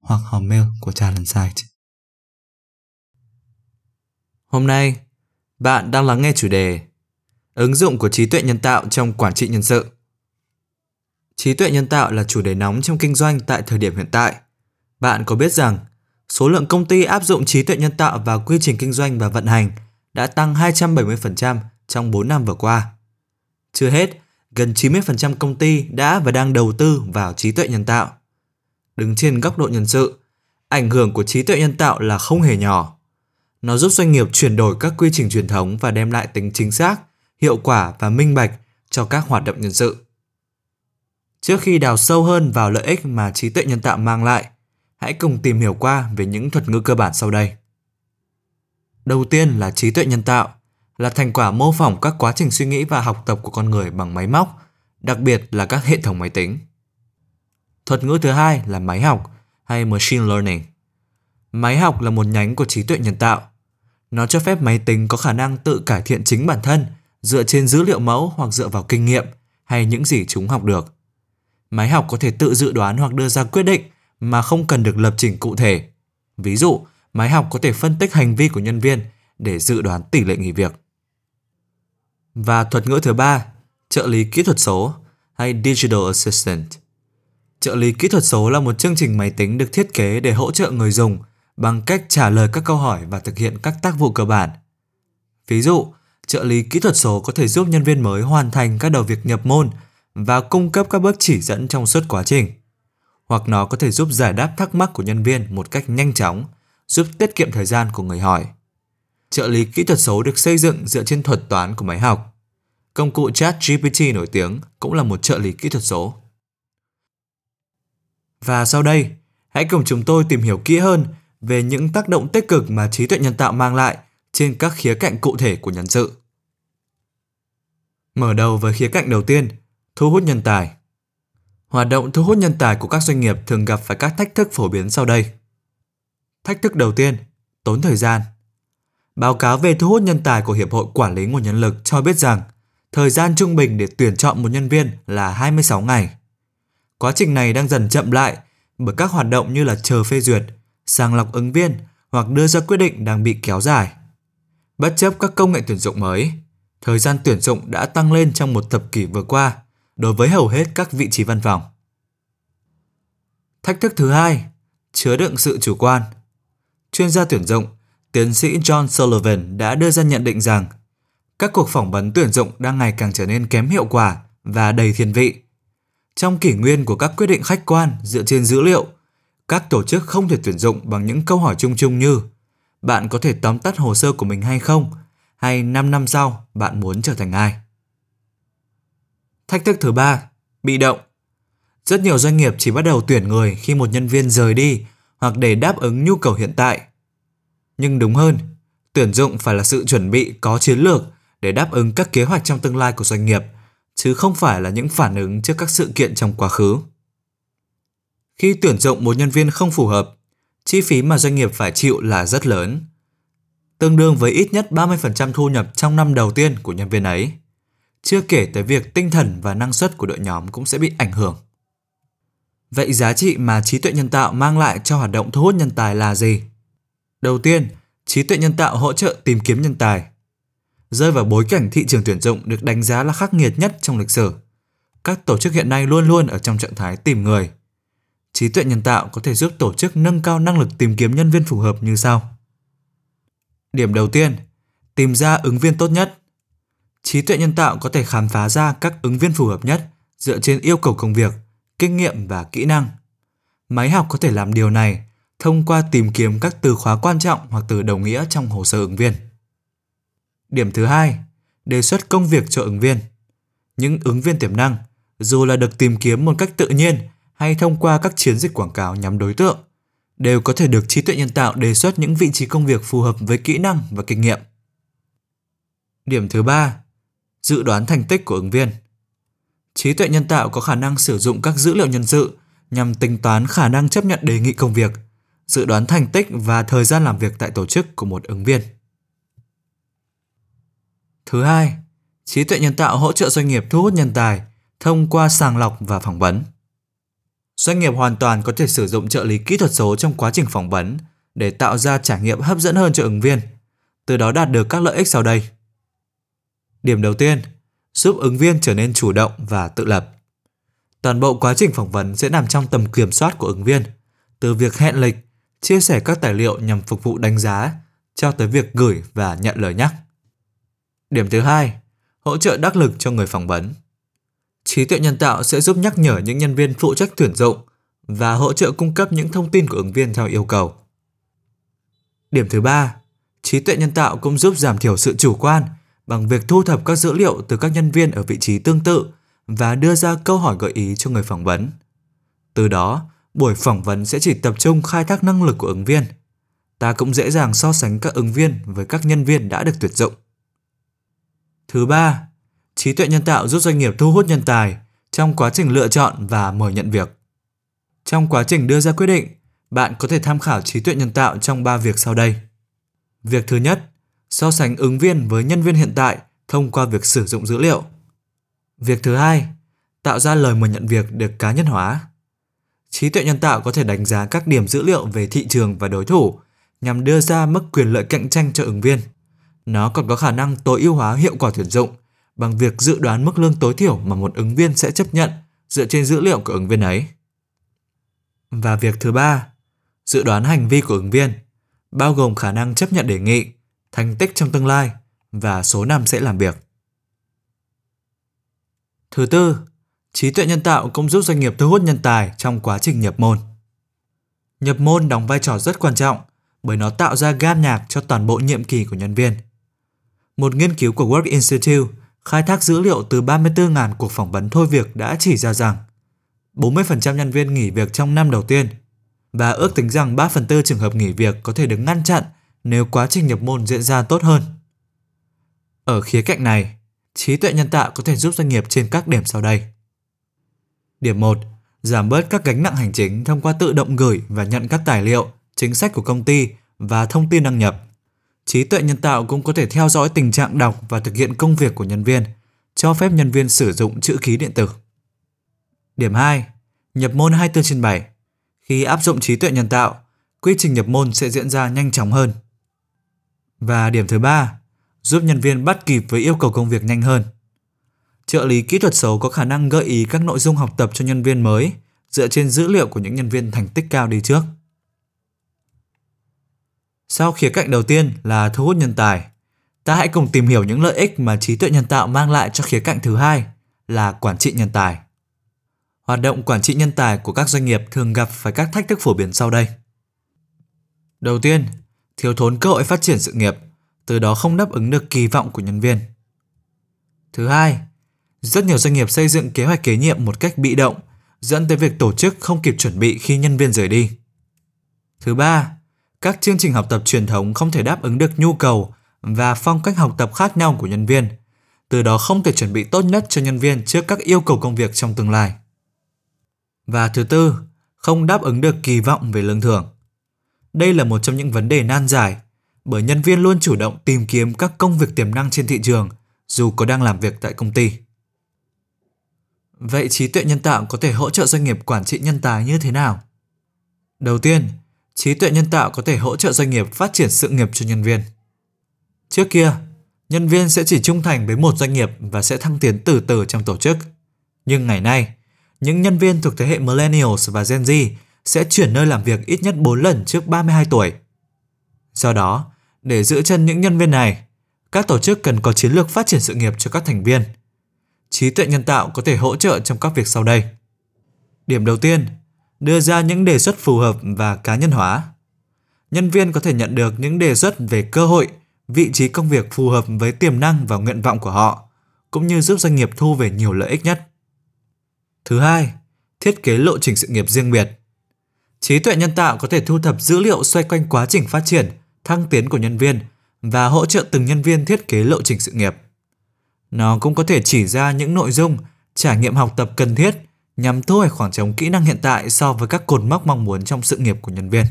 hoặc hòm mail của Talent Site. Hôm nay, bạn đang lắng nghe chủ đề Ứng dụng của trí tuệ nhân tạo trong quản trị nhân sự. Trí tuệ nhân tạo là chủ đề nóng trong kinh doanh tại thời điểm hiện tại. Bạn có biết rằng số lượng công ty áp dụng trí tuệ nhân tạo vào quy trình kinh doanh và vận hành đã tăng 270% trong 4 năm vừa qua. Chưa hết, gần 90% công ty đã và đang đầu tư vào trí tuệ nhân tạo. Đứng trên góc độ nhân sự, ảnh hưởng của trí tuệ nhân tạo là không hề nhỏ. Nó giúp doanh nghiệp chuyển đổi các quy trình truyền thống và đem lại tính chính xác, hiệu quả và minh bạch cho các hoạt động nhân sự. Trước khi đào sâu hơn vào lợi ích mà trí tuệ nhân tạo mang lại, hãy cùng tìm hiểu qua về những thuật ngữ cơ bản sau đây. Đầu tiên là trí tuệ nhân tạo, là thành quả mô phỏng các quá trình suy nghĩ và học tập của con người bằng máy móc, đặc biệt là các hệ thống máy tính. Thuật ngữ thứ hai là máy học hay machine learning. Máy học là một nhánh của trí tuệ nhân tạo. Nó cho phép máy tính có khả năng tự cải thiện chính bản thân dựa trên dữ liệu mẫu hoặc dựa vào kinh nghiệm hay những gì chúng học được. Máy học có thể tự dự đoán hoặc đưa ra quyết định mà không cần được lập trình cụ thể. Ví dụ, máy học có thể phân tích hành vi của nhân viên để dự đoán tỷ lệ nghỉ việc. Và thuật ngữ thứ ba, trợ lý kỹ thuật số hay Digital Assistant. Trợ lý kỹ thuật số là một chương trình máy tính được thiết kế để hỗ trợ người dùng bằng cách trả lời các câu hỏi và thực hiện các tác vụ cơ bản. Ví dụ, trợ lý kỹ thuật số có thể giúp nhân viên mới hoàn thành các đầu việc nhập môn và cung cấp các bước chỉ dẫn trong suốt quá trình. Hoặc nó có thể giúp giải đáp thắc mắc của nhân viên một cách nhanh chóng, giúp tiết kiệm thời gian của người hỏi. Trợ lý kỹ thuật số được xây dựng dựa trên thuật toán của máy học. Công cụ ChatGPT nổi tiếng cũng là một trợ lý kỹ thuật số. Và sau đây, hãy cùng chúng tôi tìm hiểu kỹ hơn về những tác động tích cực mà trí tuệ nhân tạo mang lại trên các khía cạnh cụ thể của nhân sự. Mở đầu với khía cạnh đầu tiên, thu hút nhân tài. Hoạt động thu hút nhân tài của các doanh nghiệp thường gặp phải các thách thức phổ biến sau đây. Thách thức đầu tiên, tốn thời gian. Báo cáo về thu hút nhân tài của Hiệp hội Quản lý nguồn nhân lực cho biết rằng thời gian trung bình để tuyển chọn một nhân viên là 26 ngày. Quá trình này đang dần chậm lại bởi các hoạt động như là chờ phê duyệt, sàng lọc ứng viên hoặc đưa ra quyết định đang bị kéo dài. Bất chấp các công nghệ tuyển dụng mới, thời gian tuyển dụng đã tăng lên trong một thập kỷ vừa qua đối với hầu hết các vị trí văn phòng. Thách thức thứ hai, chứa đựng sự chủ quan. Chuyên gia tuyển dụng, tiến sĩ John Sullivan đã đưa ra nhận định rằng các cuộc phỏng vấn tuyển dụng đang ngày càng trở nên kém hiệu quả và đầy thiên vị trong kỷ nguyên của các quyết định khách quan dựa trên dữ liệu, các tổ chức không thể tuyển dụng bằng những câu hỏi chung chung như bạn có thể tóm tắt hồ sơ của mình hay không? Hay 5 năm sau bạn muốn trở thành ai? Thách thức thứ ba, bị động. Rất nhiều doanh nghiệp chỉ bắt đầu tuyển người khi một nhân viên rời đi hoặc để đáp ứng nhu cầu hiện tại. Nhưng đúng hơn, tuyển dụng phải là sự chuẩn bị có chiến lược để đáp ứng các kế hoạch trong tương lai của doanh nghiệp – chứ không phải là những phản ứng trước các sự kiện trong quá khứ. Khi tuyển dụng một nhân viên không phù hợp, chi phí mà doanh nghiệp phải chịu là rất lớn, tương đương với ít nhất 30% thu nhập trong năm đầu tiên của nhân viên ấy. Chưa kể tới việc tinh thần và năng suất của đội nhóm cũng sẽ bị ảnh hưởng. Vậy giá trị mà trí tuệ nhân tạo mang lại cho hoạt động thu hút nhân tài là gì? Đầu tiên, trí tuệ nhân tạo hỗ trợ tìm kiếm nhân tài rơi vào bối cảnh thị trường tuyển dụng được đánh giá là khắc nghiệt nhất trong lịch sử. Các tổ chức hiện nay luôn luôn ở trong trạng thái tìm người. Trí tuệ nhân tạo có thể giúp tổ chức nâng cao năng lực tìm kiếm nhân viên phù hợp như sau. Điểm đầu tiên, tìm ra ứng viên tốt nhất. Trí tuệ nhân tạo có thể khám phá ra các ứng viên phù hợp nhất dựa trên yêu cầu công việc, kinh nghiệm và kỹ năng. Máy học có thể làm điều này thông qua tìm kiếm các từ khóa quan trọng hoặc từ đồng nghĩa trong hồ sơ ứng viên. Điểm thứ hai, đề xuất công việc cho ứng viên. Những ứng viên tiềm năng, dù là được tìm kiếm một cách tự nhiên hay thông qua các chiến dịch quảng cáo nhắm đối tượng, đều có thể được trí tuệ nhân tạo đề xuất những vị trí công việc phù hợp với kỹ năng và kinh nghiệm. Điểm thứ ba, dự đoán thành tích của ứng viên. Trí tuệ nhân tạo có khả năng sử dụng các dữ liệu nhân sự nhằm tính toán khả năng chấp nhận đề nghị công việc, dự đoán thành tích và thời gian làm việc tại tổ chức của một ứng viên. Thứ hai, trí tuệ nhân tạo hỗ trợ doanh nghiệp thu hút nhân tài thông qua sàng lọc và phỏng vấn. Doanh nghiệp hoàn toàn có thể sử dụng trợ lý kỹ thuật số trong quá trình phỏng vấn để tạo ra trải nghiệm hấp dẫn hơn cho ứng viên, từ đó đạt được các lợi ích sau đây. Điểm đầu tiên, giúp ứng viên trở nên chủ động và tự lập. Toàn bộ quá trình phỏng vấn sẽ nằm trong tầm kiểm soát của ứng viên, từ việc hẹn lịch, chia sẻ các tài liệu nhằm phục vụ đánh giá, cho tới việc gửi và nhận lời nhắc. Điểm thứ hai, hỗ trợ đắc lực cho người phỏng vấn. Trí tuệ nhân tạo sẽ giúp nhắc nhở những nhân viên phụ trách tuyển dụng và hỗ trợ cung cấp những thông tin của ứng viên theo yêu cầu. Điểm thứ ba, trí tuệ nhân tạo cũng giúp giảm thiểu sự chủ quan bằng việc thu thập các dữ liệu từ các nhân viên ở vị trí tương tự và đưa ra câu hỏi gợi ý cho người phỏng vấn. Từ đó, buổi phỏng vấn sẽ chỉ tập trung khai thác năng lực của ứng viên. Ta cũng dễ dàng so sánh các ứng viên với các nhân viên đã được tuyển dụng. Thứ ba, trí tuệ nhân tạo giúp doanh nghiệp thu hút nhân tài trong quá trình lựa chọn và mời nhận việc. Trong quá trình đưa ra quyết định, bạn có thể tham khảo trí tuệ nhân tạo trong 3 việc sau đây. Việc thứ nhất, so sánh ứng viên với nhân viên hiện tại thông qua việc sử dụng dữ liệu. Việc thứ hai, tạo ra lời mời nhận việc được cá nhân hóa. Trí tuệ nhân tạo có thể đánh giá các điểm dữ liệu về thị trường và đối thủ nhằm đưa ra mức quyền lợi cạnh tranh cho ứng viên. Nó còn có khả năng tối ưu hóa hiệu quả tuyển dụng bằng việc dự đoán mức lương tối thiểu mà một ứng viên sẽ chấp nhận dựa trên dữ liệu của ứng viên ấy. Và việc thứ ba, dự đoán hành vi của ứng viên, bao gồm khả năng chấp nhận đề nghị, thành tích trong tương lai và số năm sẽ làm việc. Thứ tư, trí tuệ nhân tạo cũng giúp doanh nghiệp thu hút nhân tài trong quá trình nhập môn. Nhập môn đóng vai trò rất quan trọng bởi nó tạo ra gan nhạc cho toàn bộ nhiệm kỳ của nhân viên. Một nghiên cứu của Work Institute khai thác dữ liệu từ 34.000 cuộc phỏng vấn thôi việc đã chỉ ra rằng 40% nhân viên nghỉ việc trong năm đầu tiên và ước tính rằng 3 phần tư trường hợp nghỉ việc có thể được ngăn chặn nếu quá trình nhập môn diễn ra tốt hơn. Ở khía cạnh này, trí tuệ nhân tạo có thể giúp doanh nghiệp trên các điểm sau đây. Điểm 1. Giảm bớt các gánh nặng hành chính thông qua tự động gửi và nhận các tài liệu, chính sách của công ty và thông tin đăng nhập. Trí tuệ nhân tạo cũng có thể theo dõi tình trạng đọc và thực hiện công việc của nhân viên, cho phép nhân viên sử dụng chữ ký điện tử. Điểm 2. Nhập môn 24 trên 7. Khi áp dụng trí tuệ nhân tạo, quy trình nhập môn sẽ diễn ra nhanh chóng hơn. Và điểm thứ ba, giúp nhân viên bắt kịp với yêu cầu công việc nhanh hơn. Trợ lý kỹ thuật số có khả năng gợi ý các nội dung học tập cho nhân viên mới dựa trên dữ liệu của những nhân viên thành tích cao đi trước. Sau khía cạnh đầu tiên là thu hút nhân tài, ta hãy cùng tìm hiểu những lợi ích mà trí tuệ nhân tạo mang lại cho khía cạnh thứ hai là quản trị nhân tài. Hoạt động quản trị nhân tài của các doanh nghiệp thường gặp phải các thách thức phổ biến sau đây. Đầu tiên, thiếu thốn cơ hội phát triển sự nghiệp, từ đó không đáp ứng được kỳ vọng của nhân viên. Thứ hai, rất nhiều doanh nghiệp xây dựng kế hoạch kế nhiệm một cách bị động, dẫn tới việc tổ chức không kịp chuẩn bị khi nhân viên rời đi. Thứ ba, các chương trình học tập truyền thống không thể đáp ứng được nhu cầu và phong cách học tập khác nhau của nhân viên, từ đó không thể chuẩn bị tốt nhất cho nhân viên trước các yêu cầu công việc trong tương lai. Và thứ tư, không đáp ứng được kỳ vọng về lương thưởng. Đây là một trong những vấn đề nan giải, bởi nhân viên luôn chủ động tìm kiếm các công việc tiềm năng trên thị trường dù có đang làm việc tại công ty. Vậy trí tuệ nhân tạo có thể hỗ trợ doanh nghiệp quản trị nhân tài như thế nào? Đầu tiên, trí tuệ nhân tạo có thể hỗ trợ doanh nghiệp phát triển sự nghiệp cho nhân viên. Trước kia, nhân viên sẽ chỉ trung thành với một doanh nghiệp và sẽ thăng tiến từ từ trong tổ chức. Nhưng ngày nay, những nhân viên thuộc thế hệ Millennials và Gen Z sẽ chuyển nơi làm việc ít nhất 4 lần trước 32 tuổi. Do đó, để giữ chân những nhân viên này, các tổ chức cần có chiến lược phát triển sự nghiệp cho các thành viên. Trí tuệ nhân tạo có thể hỗ trợ trong các việc sau đây. Điểm đầu tiên, đưa ra những đề xuất phù hợp và cá nhân hóa. Nhân viên có thể nhận được những đề xuất về cơ hội, vị trí công việc phù hợp với tiềm năng và nguyện vọng của họ, cũng như giúp doanh nghiệp thu về nhiều lợi ích nhất. Thứ hai, thiết kế lộ trình sự nghiệp riêng biệt. Trí tuệ nhân tạo có thể thu thập dữ liệu xoay quanh quá trình phát triển, thăng tiến của nhân viên và hỗ trợ từng nhân viên thiết kế lộ trình sự nghiệp. Nó cũng có thể chỉ ra những nội dung, trải nghiệm học tập cần thiết nhằm thu hẹp khoảng trống kỹ năng hiện tại so với các cột mốc mong muốn trong sự nghiệp của nhân viên.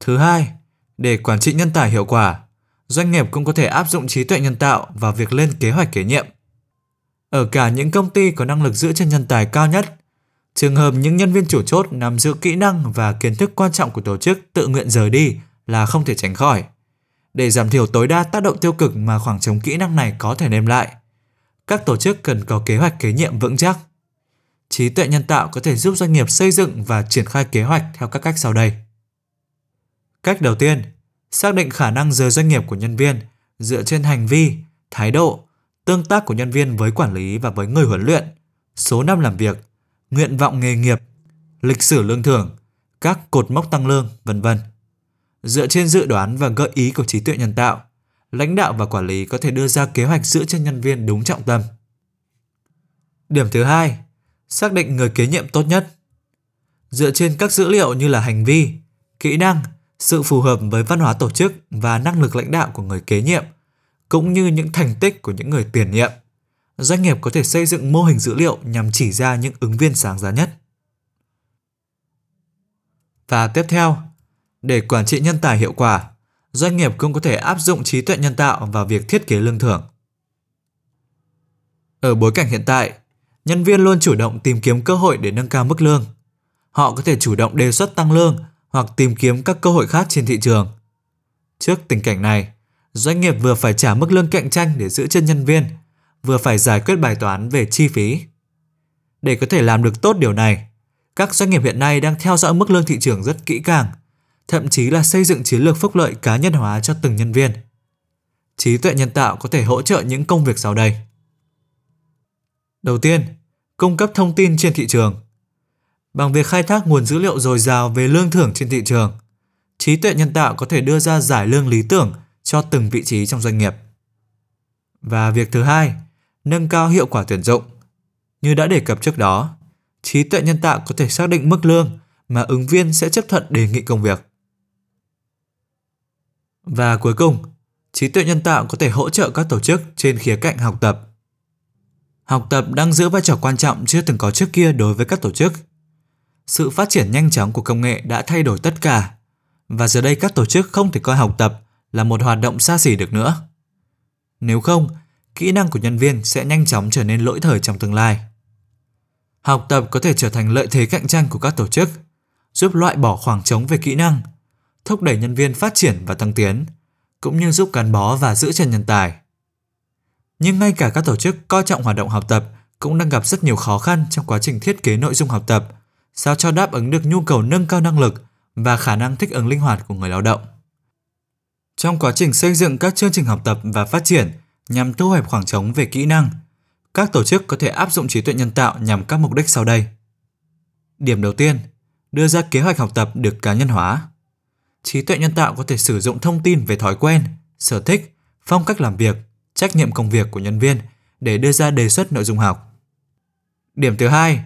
Thứ hai, để quản trị nhân tài hiệu quả, doanh nghiệp cũng có thể áp dụng trí tuệ nhân tạo vào việc lên kế hoạch kế nhiệm. Ở cả những công ty có năng lực giữ chân nhân tài cao nhất, trường hợp những nhân viên chủ chốt nắm giữ kỹ năng và kiến thức quan trọng của tổ chức tự nguyện rời đi là không thể tránh khỏi. Để giảm thiểu tối đa tác động tiêu cực mà khoảng trống kỹ năng này có thể đem lại, các tổ chức cần có kế hoạch kế nhiệm vững chắc. Trí tuệ nhân tạo có thể giúp doanh nghiệp xây dựng và triển khai kế hoạch theo các cách sau đây. Cách đầu tiên, xác định khả năng rời doanh nghiệp của nhân viên dựa trên hành vi, thái độ, tương tác của nhân viên với quản lý và với người huấn luyện, số năm làm việc, nguyện vọng nghề nghiệp, lịch sử lương thưởng, các cột mốc tăng lương, vân vân. Dựa trên dự đoán và gợi ý của trí tuệ nhân tạo, lãnh đạo và quản lý có thể đưa ra kế hoạch giữ chân nhân viên đúng trọng tâm. Điểm thứ hai, xác định người kế nhiệm tốt nhất. Dựa trên các dữ liệu như là hành vi, kỹ năng, sự phù hợp với văn hóa tổ chức và năng lực lãnh đạo của người kế nhiệm, cũng như những thành tích của những người tiền nhiệm, doanh nghiệp có thể xây dựng mô hình dữ liệu nhằm chỉ ra những ứng viên sáng giá nhất. Và tiếp theo, để quản trị nhân tài hiệu quả, doanh nghiệp cũng có thể áp dụng trí tuệ nhân tạo vào việc thiết kế lương thưởng. Ở bối cảnh hiện tại, nhân viên luôn chủ động tìm kiếm cơ hội để nâng cao mức lương. Họ có thể chủ động đề xuất tăng lương hoặc tìm kiếm các cơ hội khác trên thị trường. Trước tình cảnh này, doanh nghiệp vừa phải trả mức lương cạnh tranh để giữ chân nhân viên, vừa phải giải quyết bài toán về chi phí. Để có thể làm được tốt điều này, các doanh nghiệp hiện nay đang theo dõi mức lương thị trường rất kỹ càng, thậm chí là xây dựng chiến lược phúc lợi cá nhân hóa cho từng nhân viên. Trí tuệ nhân tạo có thể hỗ trợ những công việc sau đây. Đầu tiên, cung cấp thông tin trên thị trường. Bằng việc khai thác nguồn dữ liệu dồi dào về lương thưởng trên thị trường, trí tuệ nhân tạo có thể đưa ra giải lương lý tưởng cho từng vị trí trong doanh nghiệp. Và việc thứ hai, nâng cao hiệu quả tuyển dụng. Như đã đề cập trước đó, trí tuệ nhân tạo có thể xác định mức lương mà ứng viên sẽ chấp thuận đề nghị công việc. Và cuối cùng, trí tuệ nhân tạo có thể hỗ trợ các tổ chức trên khía cạnh học tập. Học tập đang giữ vai trò quan trọng chưa từng có trước kia đối với các tổ chức. Sự phát triển nhanh chóng của công nghệ đã thay đổi tất cả, và giờ đây các tổ chức không thể coi học tập là một hoạt động xa xỉ được nữa. Nếu không, kỹ năng của nhân viên sẽ nhanh chóng trở nên lỗi thời trong tương lai. Học tập có thể trở thành lợi thế cạnh tranh của các tổ chức, giúp loại bỏ khoảng trống về kỹ năng, thúc đẩy nhân viên phát triển và tăng tiến, cũng như giúp gắn bó và giữ chân nhân tài. Nhưng ngay cả các tổ chức coi trọng hoạt động học tập cũng đang gặp rất nhiều khó khăn trong quá trình thiết kế nội dung học tập, sao cho đáp ứng được nhu cầu nâng cao năng lực và khả năng thích ứng linh hoạt của người lao động. Trong quá trình xây dựng các chương trình học tập và phát triển nhằm thu hẹp khoảng trống về kỹ năng, các tổ chức có thể áp dụng trí tuệ nhân tạo nhằm các mục đích sau đây. Điểm đầu tiên, đưa ra kế hoạch học tập được cá nhân hóa. Trí tuệ nhân tạo có thể sử dụng thông tin về thói quen, sở thích, phong cách làm việc, trách nhiệm công việc của nhân viên để đưa ra đề xuất nội dung học. Điểm thứ hai,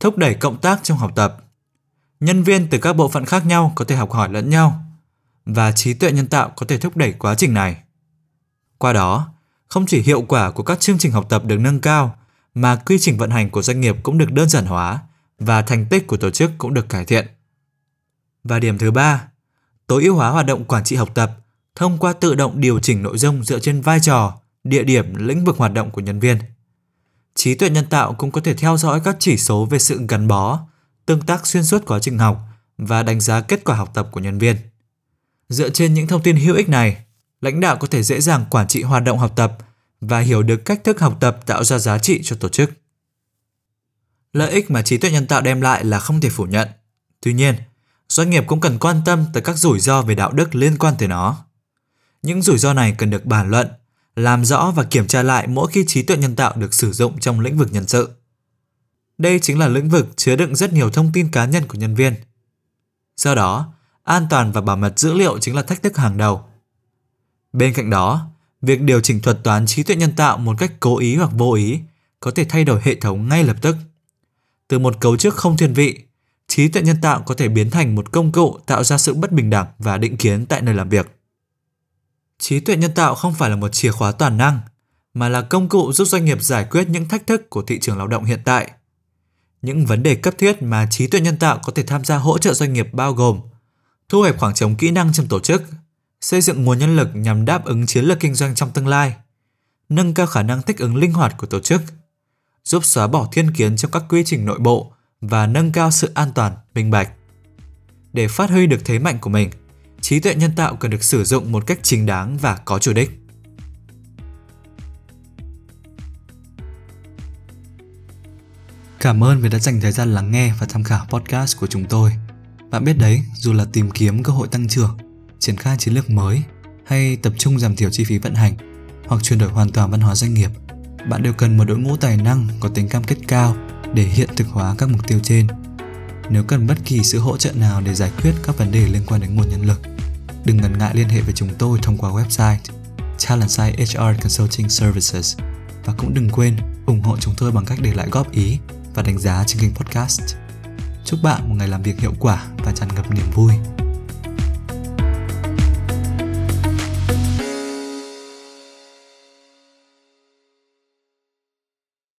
thúc đẩy cộng tác trong học tập. Nhân viên từ các bộ phận khác nhau có thể học hỏi lẫn nhau và trí tuệ nhân tạo có thể thúc đẩy quá trình này. Qua đó, không chỉ hiệu quả của các chương trình học tập được nâng cao, mà quy trình vận hành của doanh nghiệp cũng được đơn giản hóa và thành tích của tổ chức cũng được cải thiện. Và điểm thứ ba, tối ưu hóa hoạt động quản trị học tập thông qua tự động điều chỉnh nội dung dựa trên vai trò, địa điểm, lĩnh vực hoạt động của nhân viên. Trí tuệ nhân tạo cũng có thể theo dõi các chỉ số về sự gắn bó, tương tác xuyên suốt quá trình học và đánh giá kết quả học tập của nhân viên. Dựa trên những thông tin hữu ích này, lãnh đạo có thể dễ dàng quản trị hoạt động học tập và hiểu được cách thức học tập tạo ra giá trị cho tổ chức. Lợi ích mà trí tuệ nhân tạo đem lại là không thể phủ nhận. Tuy nhiên, doanh nghiệp cũng cần quan tâm tới các rủi ro về đạo đức liên quan tới nó. Những rủi ro này cần được bàn luận, làm rõ và kiểm tra lại mỗi khi trí tuệ nhân tạo được sử dụng trong lĩnh vực nhân sự. Đây chính là lĩnh vực chứa đựng rất nhiều thông tin cá nhân của nhân viên. Do đó, an toàn và bảo mật dữ liệu chính là thách thức hàng đầu. Bên cạnh đó, việc điều chỉnh thuật toán trí tuệ nhân tạo một cách cố ý hoặc vô ý có thể thay đổi hệ thống ngay lập tức. Từ một cấu trúc không thiên vị, trí tuệ nhân tạo có thể biến thành một công cụ tạo ra sự bất bình đẳng và định kiến tại nơi làm việc. Trí tuệ nhân tạo không phải là một chìa khóa toàn năng, mà là công cụ giúp doanh nghiệp giải quyết những thách thức của thị trường lao động hiện tại. Những vấn đề cấp thiết mà trí tuệ nhân tạo có thể tham gia hỗ trợ doanh nghiệp bao gồm thu hẹp khoảng trống kỹ năng trong tổ chức, xây dựng nguồn nhân lực nhằm đáp ứng chiến lược kinh doanh trong tương lai, nâng cao khả năng thích ứng linh hoạt của tổ chức, giúp xóa bỏ thiên kiến trong các quy trình nội bộ và nâng cao sự an toàn, minh bạch. Để phát huy được thế mạnh của mình, trí tuệ nhân tạo cần được sử dụng một cách chính đáng và có chủ đích. Cảm ơn vì đã dành thời gian lắng nghe và tham khảo podcast của chúng tôi. Bạn biết đấy, dù là tìm kiếm cơ hội tăng trưởng, triển khai chiến lược mới hay tập trung giảm thiểu chi phí vận hành hoặc chuyển đổi hoàn toàn văn hóa doanh nghiệp, bạn đều cần một đội ngũ tài năng có tính cam kết cao để hiện thực hóa các mục tiêu trên. Nếu cần bất kỳ sự hỗ trợ nào để giải quyết các vấn đề liên quan đến nguồn nhân lực, đừng ngần ngại liên hệ với chúng tôi thông qua website Talentside HR Consulting Services và cũng đừng quên ủng hộ chúng tôi bằng cách để lại góp ý và đánh giá trên kênh podcast. Chúc bạn một ngày làm việc hiệu quả và tràn ngập niềm vui.